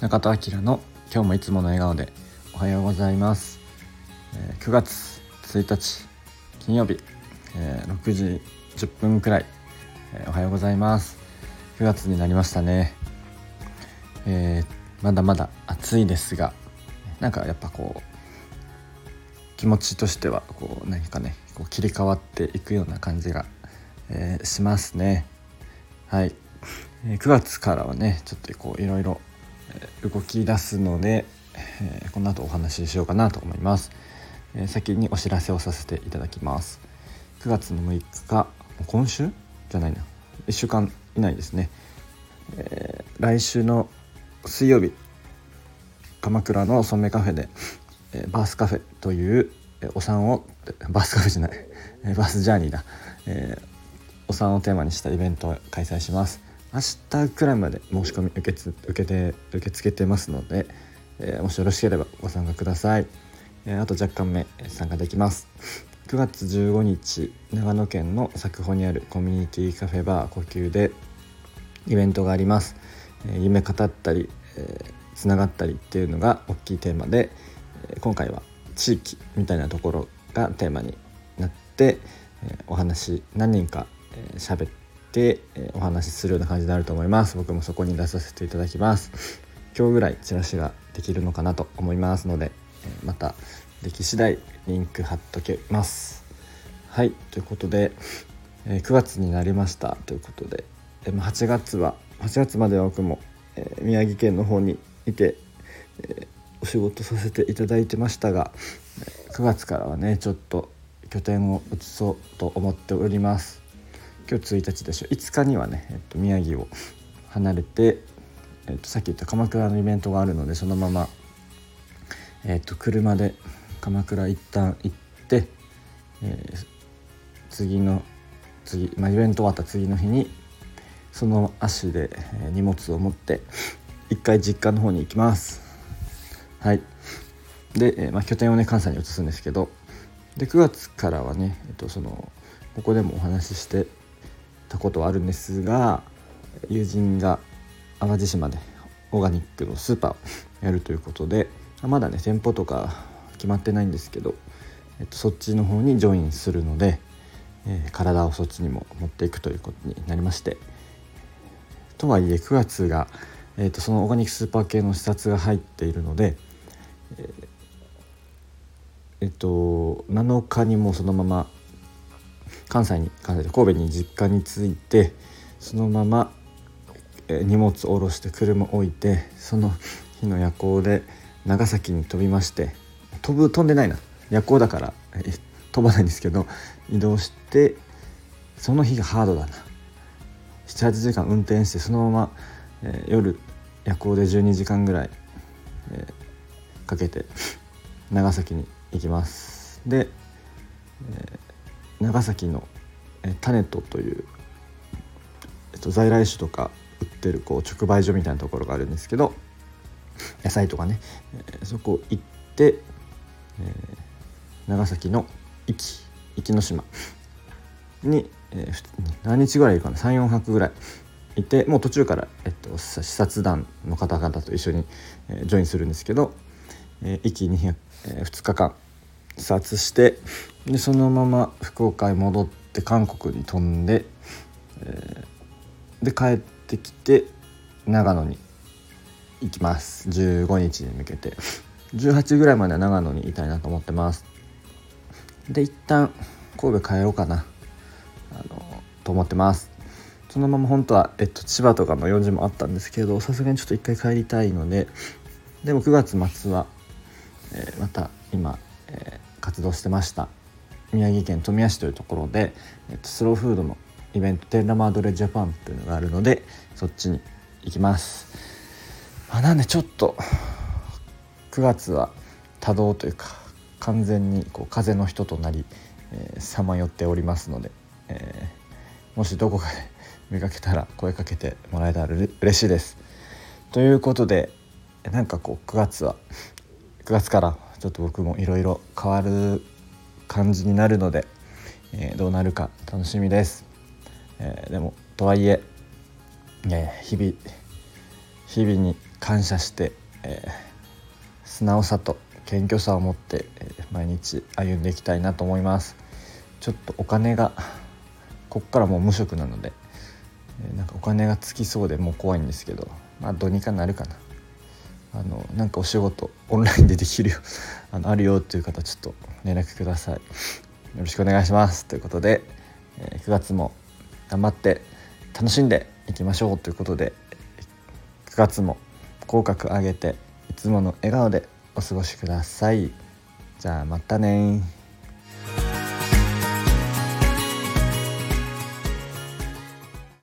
中田明の今日もいつもの笑顔でおはようございます、えー、9月1日金曜日、えー、6時10分くらい、えー、おはようございます。9月になりましたね、えー、まだまだ暑いですがなんかやっぱこう気持ちとしてはこう何かねこう切り替わっていくような感じが、えー、しますね。はい、えー、9月からはねちょっとこういろいろ動き出すので、えー、この後お話ししようかなと思います、えー、先にお知らせをさせていただきます。9月の6日今週じゃないな。1週間以内ですね、えー、来週の水曜日鎌倉の染めカフェで、えバースカフェという、えお産をバースカフェじゃない、えバースジャーニーだ、えお産をテーマにしたイベントを開催します。明日くらいまで申し込み受けつ受けて受け付けてますので、えー、もしよろしければご参加ください、えー、あと若干目参加できます。9月15日長野県の佐久穂にあるコミュニティカフェバー呼吸でイベントがあります、えー、夢語ったり、えー、つながったりっていうのが大きいテーマで、え今回は地域みたいなところがテーマになって、えお話何人か喋、えって、えお話しするような感じになると思います。僕もそこに出させていただきます。今日ぐらいチラシができるのかなと思いますので、えまたでき次第リンク貼っとけます。はいということで、え9月になりました。ということで、え8月は8月までは僕も、え宮城県の方にいて、えお仕事させていただいてましたが9月からはねちょっと拠点を移そうと思っております。今日1日でしょ。5日にはね、えっと、宮城を離れて、えっと、さっき言った鎌倉のイベントがあるのでそのまま、えっと、車で鎌倉一旦行って、えー、次の次、まあ、イベント終わった次の日にその足で荷物を持って一回実家の方に行きます。はい。で、えー、まあ、拠点をね関西に移すんですけどで9月からはね、えっと、そのここでもお話ししてたことはあるんですが友人が淡路島でオーガニックのスーパーをやるということでまだね店舗とか決まってないんですけど、えっと、そっちの方にジョインするので、えー、体をそっちにも持っていくということになりましてとはいえ9月が、えーと、そのオーガニックスーパー系の視察が入っているのでえー、えっと7日にもそのまま関西に関西で神戸に実家に着いてそのまま、え荷物を下ろして車を置いてその日の夜行で長崎に飛びまして飛ぶ飛んでないな。夜行だから、え飛ばないんですけど移動してその日がハードだな。78時間運転してそのまま、えー、夜夜行で12時間ぐらい、えー、かけて長崎に行きます。で、えー長崎の種とという、えっと、在来種とか売ってるこう直売所みたいなところがあるんですけど野菜とかね、え、そこ行って、え、長崎の壱岐壱岐島に、え、何日ぐらいいるかな34泊ぐらいいてもう途中から、えっと、視察団の方々と一緒に、え、ジョインするんですけど、えー、壱岐2 0、2日間視察してでそのまま福岡へ戻って韓国に飛んで、えー、で帰ってきて長野に行きます。15日に向けて。18ぐらいまでは長野にいたいなと思ってます。で一旦神戸帰ろうかな。あのと思ってます。そのまま本当は、えっと、千葉とかの用事もあったんですけどさすがにちょっと一回帰りたいのででも9月末は、えー、また今、えー、活動してました。宮城県富谷市というところで、えっと、スローフードのイベントテンラマードレジャパンっていうのがあるのでそっちに行きます、まあ、なんでちょっと9月は多動というか完全にこう風の人となりさまよっておりますので、えー、もしどこかで見かけたら声かけてもらえたら嬉しいです。ということでなんかこう9月は9月からちょっと僕もいろいろ変わる感じになるので、えー、どうなるか楽しみです、えー、でもとはいえ、えー、日々日々に感謝して、え、素直さと謙虚さを持って、え、毎日歩んでいきたいなと思います。ちょっとお金がこっからもう無職なので、え、なんかお金がつきそうでもう怖いんですけどまあどうにかなるかな。あのなんかお仕事オンラインでできるよ あのあるよっていう方ちょっと連絡ください。よろしくお願いします。ということで、え、9月も頑張って楽しんでいきましょうということで9月も口角上げていつもの笑顔でお過ごしください。じゃあまたね